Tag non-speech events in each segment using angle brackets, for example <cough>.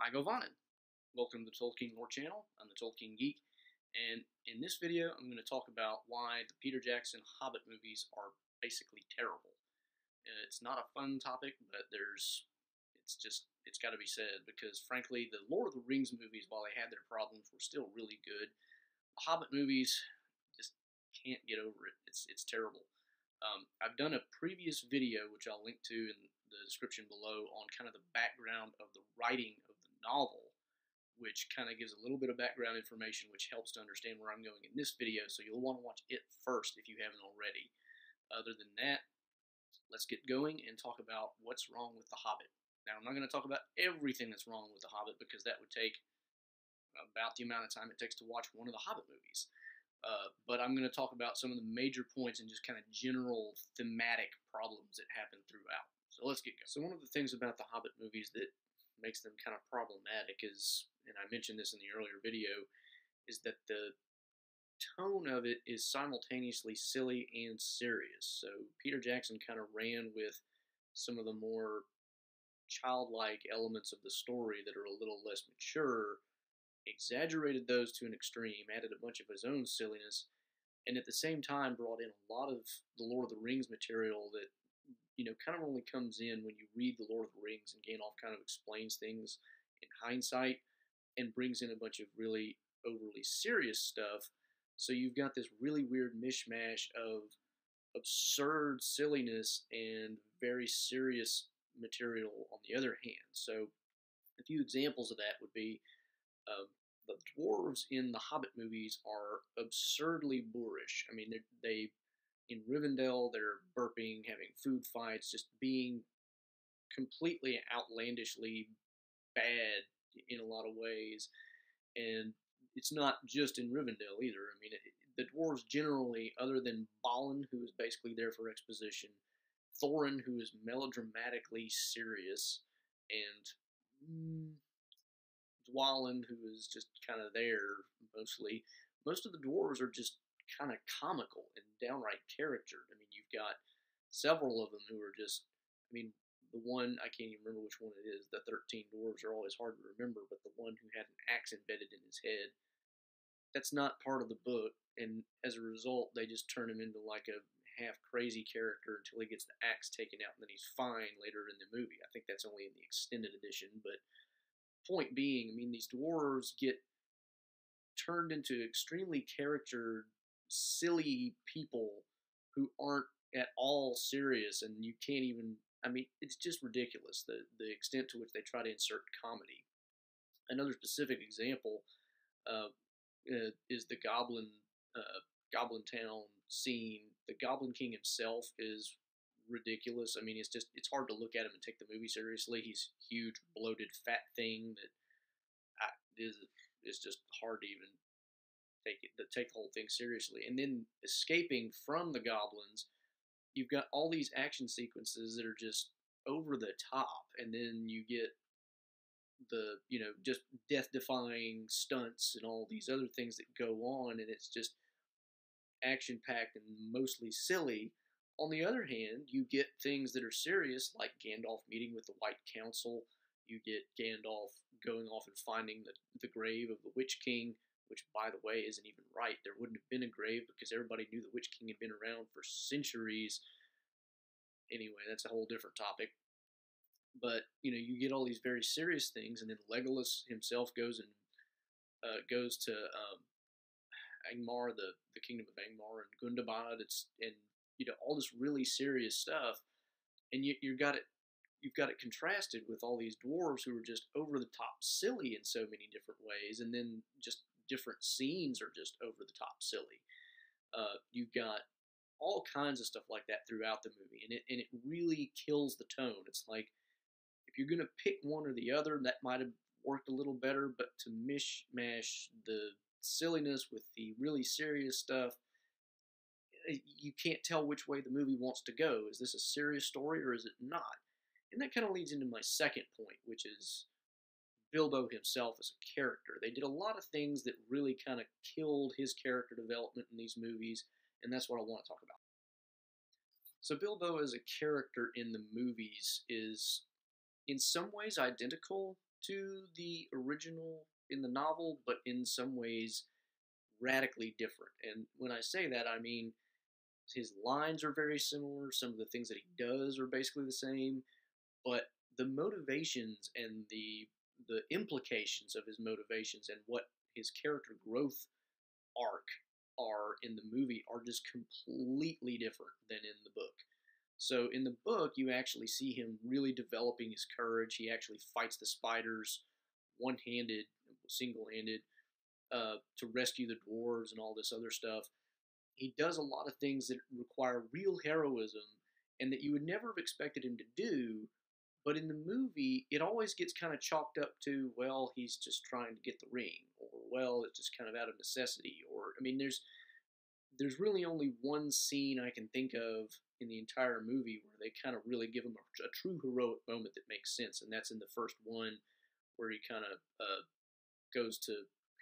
I Govannen. Welcome to the Tolkien Lore Channel. I'm the Tolkien Geek, and in this video, I'm going to talk about why the Peter Jackson Hobbit movies are basically terrible. Uh, it's not a fun topic, but there's, it's just, it's got to be said because, frankly, the Lord of the Rings movies, while they had their problems, were still really good. The Hobbit movies just can't get over it. It's it's terrible. Um, I've done a previous video, which I'll link to in the description below on kind of the background of the writing novel, which kind of gives a little bit of background information, which helps to understand where I'm going in this video. So you'll want to watch it first if you haven't already. Other than that, let's get going and talk about what's wrong with The Hobbit. Now, I'm not going to talk about everything that's wrong with The Hobbit because that would take about the amount of time it takes to watch one of the Hobbit movies. Uh, but I'm going to talk about some of the major points and just kind of general thematic problems that happen throughout. So let's get going. So one of the things about the Hobbit movies that makes them kind of problematic is, and I mentioned this in the earlier video, is that the tone of it is simultaneously silly and serious. So Peter Jackson kind of ran with some of the more childlike elements of the story that are a little less mature, exaggerated those to an extreme, added a bunch of his own silliness, and at the same time brought in a lot of the Lord of the Rings material that you know, kind of only comes in when you read The Lord of the Rings and Gandalf kind of explains things in hindsight and brings in a bunch of really overly serious stuff. So you've got this really weird mishmash of absurd silliness and very serious material on the other hand. So a few examples of that would be um, the dwarves in the Hobbit movies are absurdly boorish. I mean, they in Rivendell, they're burping, having food fights, just being completely outlandishly bad in a lot of ways. And it's not just in Rivendell either. I mean, it, the dwarves generally, other than Balin, who is basically there for exposition, Thorin, who is melodramatically serious, and mm, Dwalin, who is just kind of there mostly. Most of the dwarves are just kind of comical and downright character. I mean, you've got several of them who are just, I mean, the one, I can't even remember which one it is. The 13 dwarves are always hard to remember, but the one who had an axe embedded in his head, that's not part of the book. And as a result, they just turn him into like a half crazy character until he gets the axe taken out and then he's fine later in the movie. I think that's only in the extended edition, but point being, I mean, these dwarves get turned into extremely character silly people who aren't at all serious, and you can't even. I mean, it's just ridiculous the the extent to which they try to insert comedy. Another specific example uh, is the Goblin uh, Goblin Town scene. The Goblin King himself is ridiculous. I mean, it's just it's hard to look at him and take the movie seriously. He's huge, bloated, fat thing that I, is is just hard to even take it, take the whole thing seriously. And then escaping from the goblins, you've got all these action sequences that are just over the top, and then you get the you know just death-defying stunts and all these other things that go on, and it's just action-packed and mostly silly. On the other hand, you get things that are serious, like Gandalf meeting with the White Council. You get Gandalf going off and finding the, the grave of the Witch King which, by the way, isn't even right. There wouldn't have been a grave because everybody knew the Witch King had been around for centuries. Anyway, that's a whole different topic. But you know, you get all these very serious things, and then Legolas himself goes and uh, goes to um, Angmar, the the kingdom of Angmar, and Gundabad. It's and you know all this really serious stuff, and you you got it you've got it contrasted with all these dwarves who are just over the top silly in so many different ways, and then just different scenes are just over the top silly. Uh, you've got all kinds of stuff like that throughout the movie, and it and it really kills the tone. It's like if you're gonna pick one or the other, that might have worked a little better, but to mishmash the silliness with the really serious stuff, eh, you can't tell which way the movie wants to go. Is this a serious story or is it not? And that kind of leads into my second point, which is Bilbo himself as a character. They did a lot of things that really kind of killed his character development in these movies, and that's what I want to talk about. So Bilbo as a character in the movies is in some ways identical to the original in the novel, but in some ways radically different. And when I say that, I mean his lines are very similar. Some of the things that he does are basically the same, but the motivations and the the implications of his motivations and what his character growth arc are in the movie are just completely different than in the book. So in the book, you actually see him really developing his courage. He actually fights the spiders one-handed, single-handed, uh, to rescue the dwarves and all this other stuff. He does a lot of things that require real heroism and that you would never have expected him to do. But in the movie, it always gets kind of chalked up to, well, he's just trying to get the ring, or well, it's just kind of out of necessity, or I mean, there's there's really only one scene I can think of in the entire movie where they kind of really give him a, a true heroic moment that makes sense, and that's in the first one where he kind of uh, goes to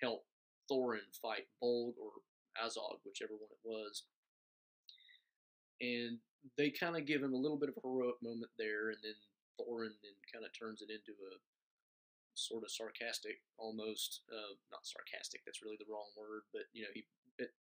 help Thorin fight Bolg or Azog, whichever one it was. And they kind of give him a little bit of a heroic moment there, and then Thorin then kind of turns it into a sort of sarcastic, almost uh, not sarcastic. That's really the wrong word, but you know he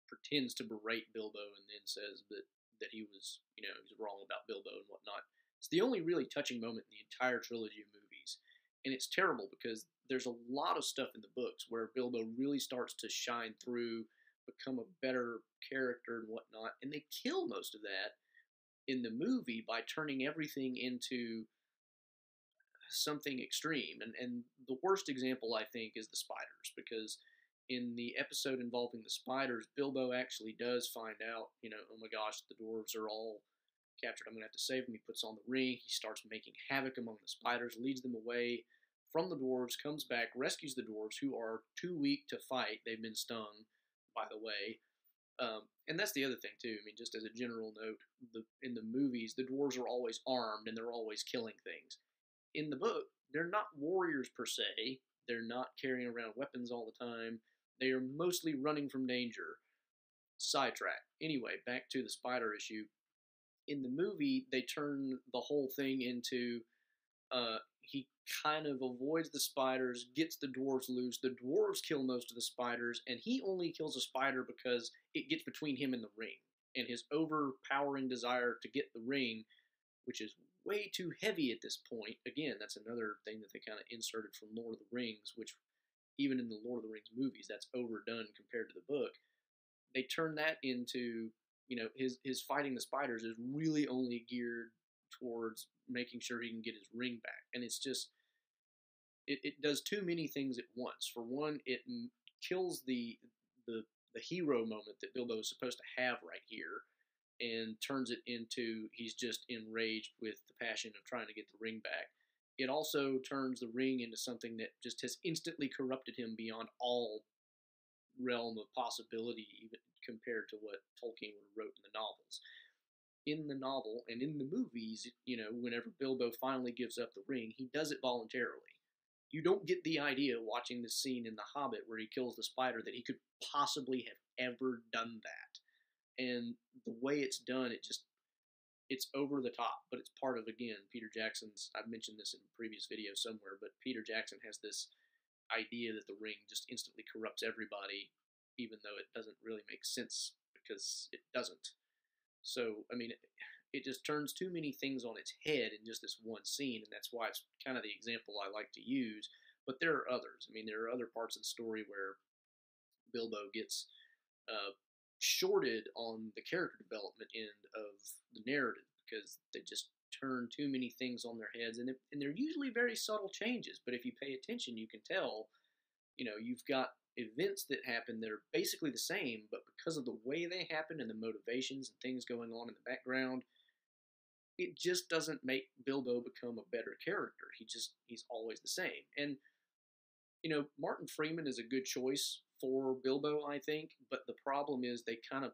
pretends to berate Bilbo and then says that that he was you know he was wrong about Bilbo and whatnot. It's the only really touching moment in the entire trilogy of movies, and it's terrible because there's a lot of stuff in the books where Bilbo really starts to shine through, become a better character and whatnot, and they kill most of that in the movie by turning everything into something extreme. And and the worst example I think is the spiders because in the episode involving the spiders, Bilbo actually does find out, you know, oh my gosh, the dwarves are all captured. I'm gonna have to save them. He puts on the ring. He starts making havoc among the spiders, leads them away from the dwarves, comes back, rescues the dwarves who are too weak to fight. They've been stung, by the way. Um, and that's the other thing too. I mean, just as a general note, the in the movies, the dwarves are always armed and they're always killing things. In the book, they're not warriors per se. They're not carrying around weapons all the time. They are mostly running from danger. Sidetrack. Anyway, back to the spider issue. In the movie, they turn the whole thing into uh, he kind of avoids the spiders, gets the dwarves loose. The dwarves kill most of the spiders, and he only kills a spider because it gets between him and the ring. And his overpowering desire to get the ring, which is way too heavy at this point. Again, that's another thing that they kind of inserted from Lord of the Rings, which even in the Lord of the Rings movies, that's overdone compared to the book. They turn that into, you know, his his fighting the spiders is really only geared towards making sure he can get his ring back, and it's just it, it does too many things at once. For one, it kills the the the hero moment that Bilbo is supposed to have right here, and turns it into he's just enraged with the passion of trying to get the ring back it also turns the ring into something that just has instantly corrupted him beyond all realm of possibility, even compared to what Tolkien would have wrote in the novels. In the novel and in the movies, you know, whenever Bilbo finally gives up the ring, he does it voluntarily. You don't get the idea watching the scene in The Hobbit where he kills the spider that he could possibly have ever done that. And the way it's done, it just it's over the top, but it's part of again Peter Jackson's. I've mentioned this in a previous video somewhere, but Peter Jackson has this idea that the ring just instantly corrupts everybody, even though it doesn't really make sense because it doesn't. So I mean, it, it just turns too many things on its head in just this one scene, and that's why it's kind of the example I like to use. But there are others. I mean, there are other parts of the story where Bilbo gets uh, shorted on the character development end of the narrative because they just turn too many things on their heads and, and they're usually very subtle changes but if you pay attention you can tell you know you've got events that happen that are basically the same but because of the way they happen and the motivations and things going on in the background it just doesn't make bilbo become a better character. He just he's always the same. And you know martin freeman is a good choice for Bilbo, I think. But the problem is they kind of,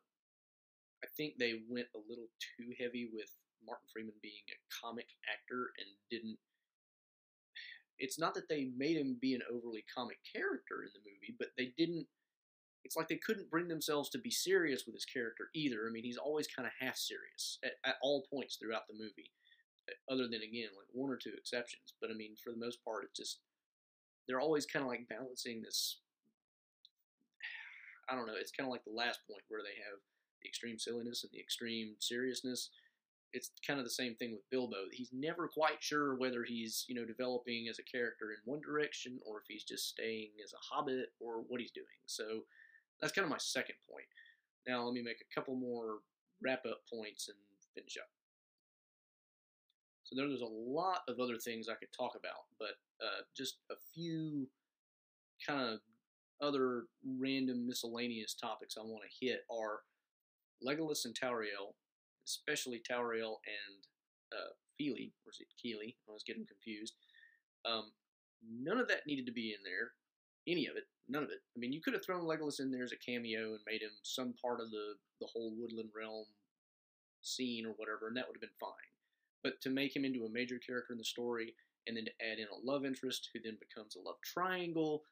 I think they went a little too heavy with Martin Freeman being a comic actor and didn't. It's not that they made him be an overly comic character in the movie, but they didn't. It's like they couldn't bring themselves to be serious with his character either. I mean, he's always kind of half serious at, at all points throughout the movie. Uh, other than again like one or two exceptions. But I mean, for the most part, it's just they're always kind of like balancing this. I don't know. It's kind of like the last point where they have the extreme silliness and the extreme seriousness. It's kind of the same thing with Bilbo. He's never quite sure whether he's you know developing as a character in one direction or if he's just staying as a hobbit or what he's doing. So that's kind of my second point. Now let me make a couple more wrap up points and finish up. So there's a lot of other things I could talk about, but uh, just a few kind of other random miscellaneous topics I want to hit are Legolas and Tauriel, especially Tauriel and uh, Fili, or is it Kili? I was getting confused. Um, none of that needed to be in there. Any of it. None of it. I mean, you could have thrown Legolas in there as a cameo and made him some part of the, the whole Woodland Realm scene or whatever, and that would have been fine. But to make him into a major character in the story and then to add in a love interest who then becomes a love triangle.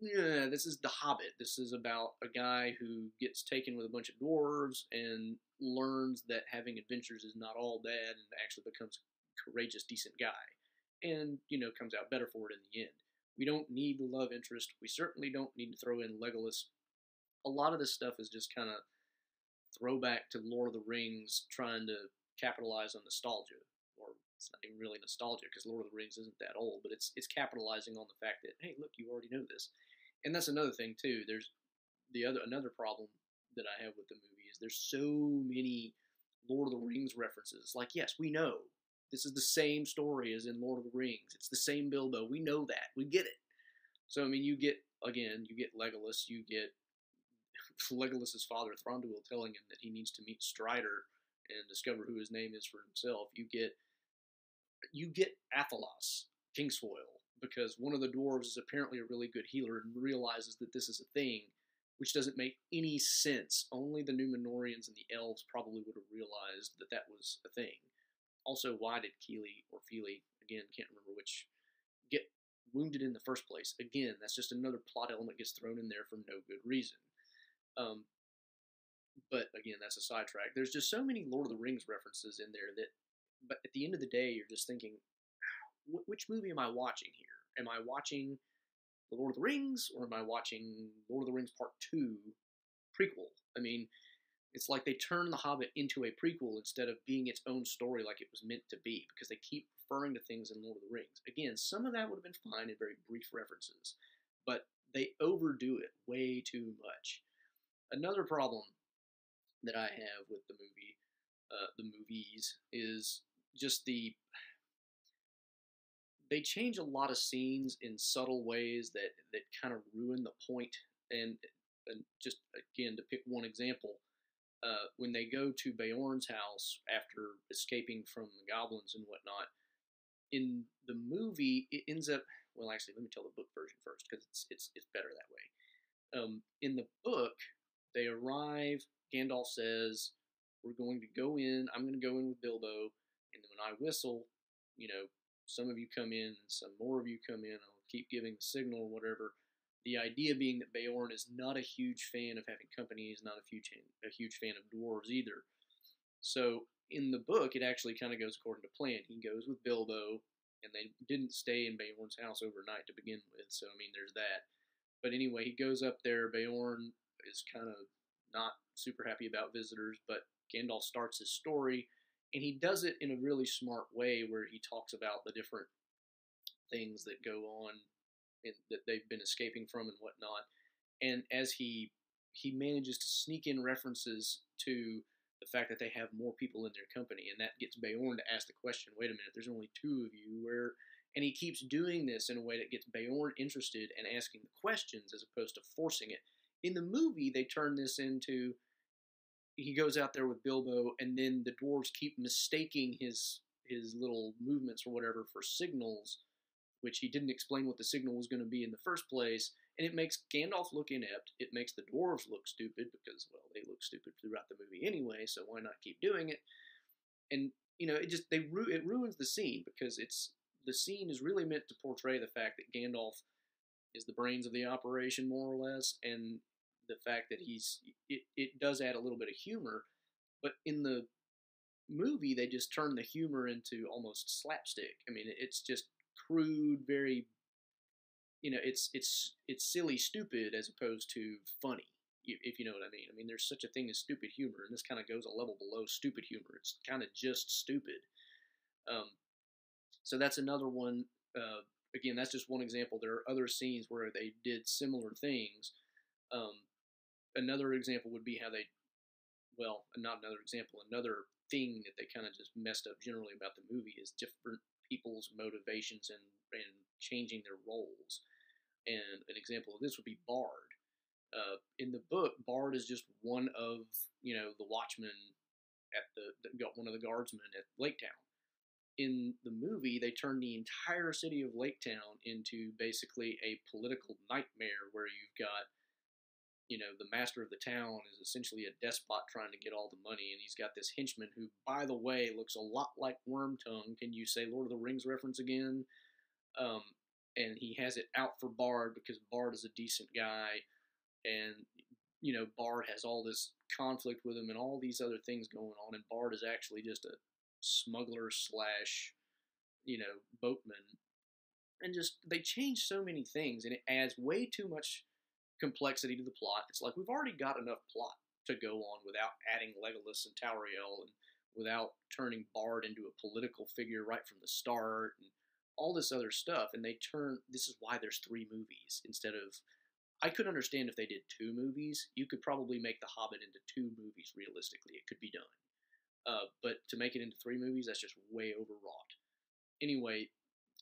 Yeah, this is The Hobbit. This is about a guy who gets taken with a bunch of dwarves and learns that having adventures is not all bad and actually becomes a courageous, decent guy. And, you know, comes out better for it in the end. We don't need the love interest. We certainly don't need to throw in Legolas. A lot of this stuff is just kind of throwback to Lord of the Rings trying to capitalize on nostalgia, it's not even really nostalgia because Lord of the Rings isn't that old, but it's it's capitalizing on the fact that hey, look, you already know this, and that's another thing too. There's the other another problem that I have with the movie is there's so many Lord of the Rings references. Like, yes, we know this is the same story as in Lord of the Rings. It's the same Bilbo. We know that. We get it. So I mean, you get again, you get Legolas, you get <laughs> Legolas's father Thranduil telling him that he needs to meet Strider and discover who his name is for himself. You get you get Athelas, Kingsfoil, because one of the dwarves is apparently a really good healer and realizes that this is a thing, which doesn't make any sense. Only the Numenoreans and the elves probably would have realized that that was a thing. Also, why did Kili or Fili, again, can't remember which, get wounded in the first place? Again, that's just another plot element gets thrown in there for no good reason. Um, but again, that's a sidetrack. There's just so many Lord of the Rings references in there that, but at the end of the day, you're just thinking, which movie am I watching here? Am I watching The Lord of the Rings or am I watching Lord of the Rings Part 2 prequel? I mean, it's like they turn The Hobbit into a prequel instead of being its own story like it was meant to be because they keep referring to things in Lord of the Rings. Again, some of that would have been fine in very brief references, but they overdo it way too much. Another problem that I have with the movie, uh, the movies, is just the they change a lot of scenes in subtle ways that that kind of ruin the point. And, and just again to pick one example, uh, when they go to Beorn's house after escaping from the goblins and whatnot, in the movie it ends up. Well, actually, let me tell the book version first because it's it's it's better that way. Um, in the book, they arrive Gandalf says, We're going to go in, I'm going to go in with Bilbo, and when I whistle, you know, some of you come in, some more of you come in, I'll keep giving the signal or whatever. The idea being that Beorn is not a huge fan of having company, he's not a huge, a huge fan of dwarves either. So in the book, it actually kind of goes according to plan. He goes with Bilbo, and they didn't stay in Beorn's house overnight to begin with, so I mean, there's that. But anyway, he goes up there. Beorn is kind of not super happy about visitors, but Gandalf starts his story, and he does it in a really smart way where he talks about the different things that go on in, that they've been escaping from and whatnot. And as he he manages to sneak in references to the fact that they have more people in their company, and that gets Beorn to ask the question, "Wait a minute, there's only two of you. Where?" And he keeps doing this in a way that gets Beorn interested and asking the questions as opposed to forcing it. In the movie, they turn this into he goes out there with Bilbo, and then the dwarves keep mistaking his his little movements or whatever for signals, which he didn't explain what the signal was going to be in the first place, and it makes Gandalf look inept. It makes the dwarves look stupid because well, they look stupid throughout the movie anyway, so why not keep doing it? And you know, it just they ru- it ruins the scene because it's the scene is really meant to portray the fact that Gandalf is the brains of the operation more or less, and the fact that he's it, it does add a little bit of humor, but in the movie, they just turn the humor into almost slapstick. I mean, it's just crude, very, you know, it's it's it's silly, stupid, as opposed to funny. If you know what I mean. I mean, there's such a thing as stupid humor, and this kind of goes a level below stupid humor. It's kind of just stupid. Um, so that's another one. Uh, again, that's just one example. There are other scenes where they did similar things. Um, another example would be how they, well, not another example, another thing that they kind of just messed up generally about the movie is different people's motivations and, and changing their roles. And an example of this would be Bard. Uh, in the book, Bard is just one of you know the watchmen at the, the one of the guardsmen at Lake Town in the movie, they turn the entire city of Lake Town into basically a political nightmare where you've got, you know, the master of the town is essentially a despot trying to get all the money, and he's got this henchman who, by the way, looks a lot like Wormtongue. Can you say Lord of the Rings reference again? Um, and he has it out for Bard because Bard is a decent guy, and you know Bard has all this conflict with him and all these other things going on, and Bard is actually just a smuggler slash, you know, boatman. And just, they change so many things and it adds way too much complexity to the plot. It's like we've already got enough plot to go on without adding Legolas and Tauriel and without turning Bard into a political figure right from the start and all this other stuff. And they turn, this is why there's three movies instead of, I could understand if they did two movies. You could probably make The Hobbit into two movies realistically. It could be done. Uh, but to make it into three movies, that's just way overwrought. Anyway,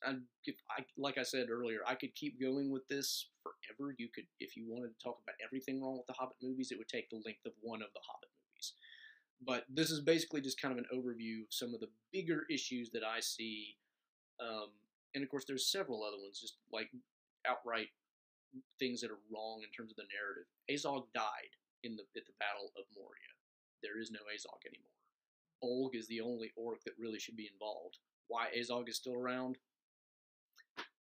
I, if I like I said earlier, I could keep going with this forever. You could, if you wanted to talk about everything wrong with the Hobbit movies, it would take the length of one of the Hobbit movies. But this is basically just kind of an overview of some of the bigger issues that I see. Um, and of course, there's several other ones, just like outright things that are wrong in terms of the narrative. Azog died in the at the Battle of Moria. There is no Azog anymore. Bolg is the only orc that really should be involved. Why Azog is still around?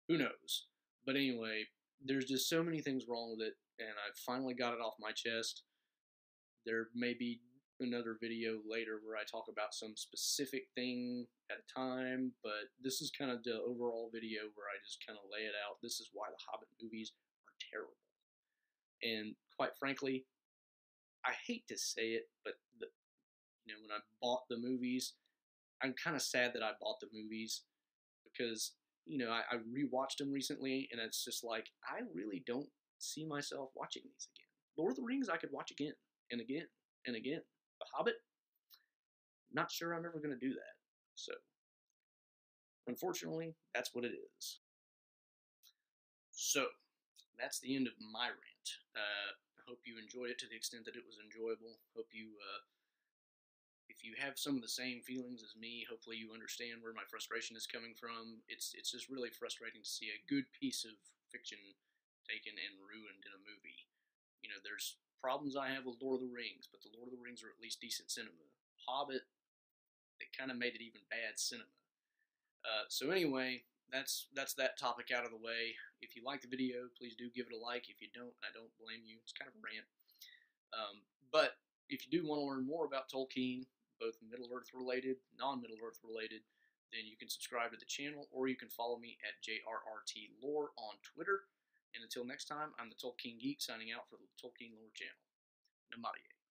Who knows? But anyway, there's just so many things wrong with it, and I finally got it off my chest. There may be another video later where I talk about some specific thing at a time, but this is kind of the overall video where I just kind of lay it out. This is why the Hobbit movies are terrible. And quite frankly, I hate to say it, but the, you know, when I bought the movies, I'm kind of sad that I bought the movies because you know I, I rewatched them recently, and it's just like I really don't see myself watching these again. Lord of the Rings, I could watch again and again and again. The Hobbit, not sure I'm ever going to do that. So, unfortunately, that's what it is. So, that's the end of my rant. Uh, I hope you enjoyed it to the extent that it was enjoyable. Hope you uh, if you have some of the same feelings as me, hopefully you understand where my frustration is coming from. It's it's just really frustrating to see a good piece of fiction taken and ruined in a movie. You know, there's problems I have with Lord of the Rings, but the Lord of the Rings are at least decent cinema. Hobbit, they kind of made it even bad cinema. Uh, so anyway, that's that's that topic out of the way. If you like the video, please do give it a like. If you don't, I don't blame you. It's kind of a rant. Um, but if you do want to learn more about Tolkien, both Middle Earth related, non Middle Earth related, then you can subscribe to the channel or you can follow me at JRRT Lore on Twitter. And until next time, I'm the Tolkien Geek signing out for the Tolkien Lore channel. Namaste.